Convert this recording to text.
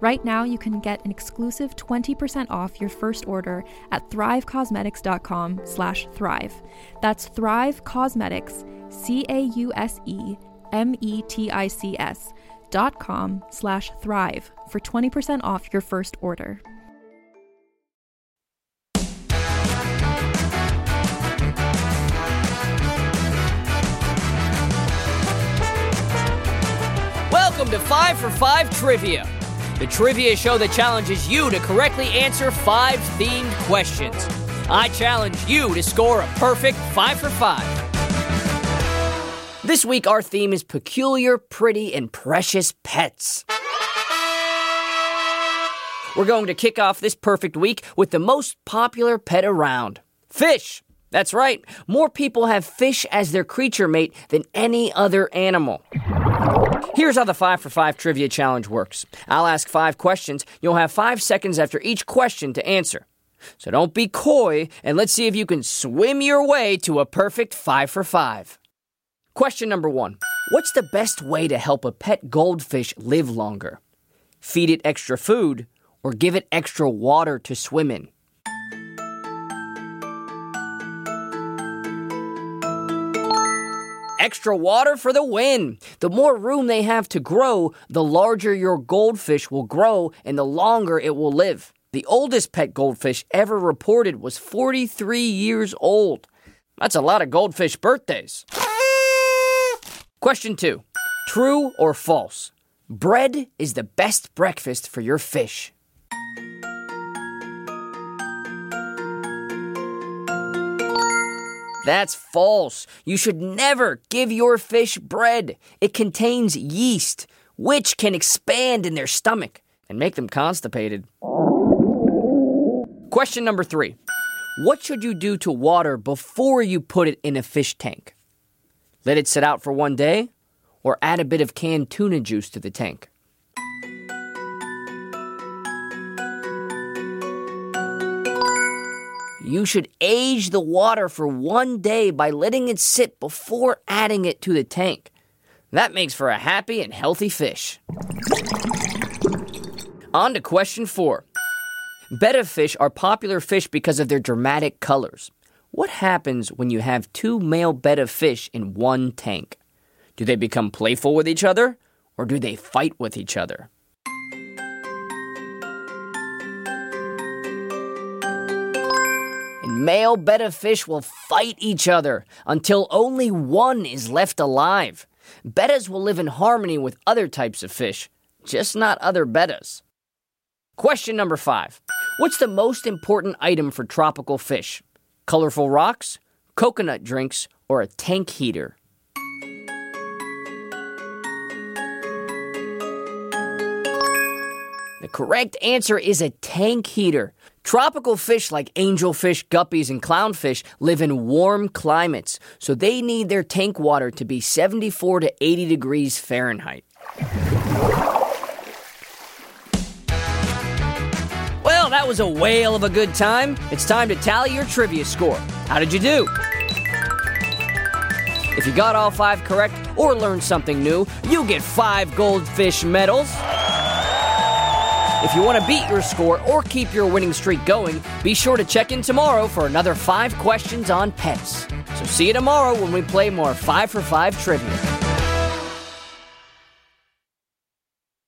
Right now, you can get an exclusive 20% off your first order at thrivecausemetics.com slash thrive. That's Thrive Causemetics, C-A-U-S-E-M-E-T-I-C-S dot com slash thrive for 20% off your first order. Welcome to 5 for 5 Trivia, the trivia show that challenges you to correctly answer five themed questions. I challenge you to score a perfect 5 for 5. This week, our theme is peculiar, pretty, and precious pets. We're going to kick off this perfect week with the most popular pet around fish. That's right, more people have fish as their creature mate than any other animal. Here's how the 5 for 5 trivia challenge works I'll ask five questions. You'll have five seconds after each question to answer. So don't be coy, and let's see if you can swim your way to a perfect 5 for 5. Question number one What's the best way to help a pet goldfish live longer? Feed it extra food or give it extra water to swim in? Extra water for the win. The more room they have to grow, the larger your goldfish will grow and the longer it will live. The oldest pet goldfish ever reported was 43 years old. That's a lot of goldfish birthdays. Question two True or false? Bread is the best breakfast for your fish. That's false. You should never give your fish bread. It contains yeast, which can expand in their stomach and make them constipated. Question number three What should you do to water before you put it in a fish tank? Let it sit out for one day, or add a bit of canned tuna juice to the tank. You should age the water for one day by letting it sit before adding it to the tank. That makes for a happy and healthy fish. On to question four. Betta fish are popular fish because of their dramatic colors. What happens when you have two male betta fish in one tank? Do they become playful with each other, or do they fight with each other? Male betta fish will fight each other until only one is left alive. Bettas will live in harmony with other types of fish, just not other bettas. Question number five What's the most important item for tropical fish? colorful rocks, coconut drinks, or a tank heater. The correct answer is a tank heater. Tropical fish like angelfish, guppies, and clownfish live in warm climates, so they need their tank water to be 74 to 80 degrees Fahrenheit. Well, that was a whale of a good time. It's time to tally your trivia score. How did you do? If you got all five correct or learned something new, you get five goldfish medals. If you want to beat your score or keep your winning streak going, be sure to check in tomorrow for another five questions on pets. So see you tomorrow when we play more 5 for 5 trivia.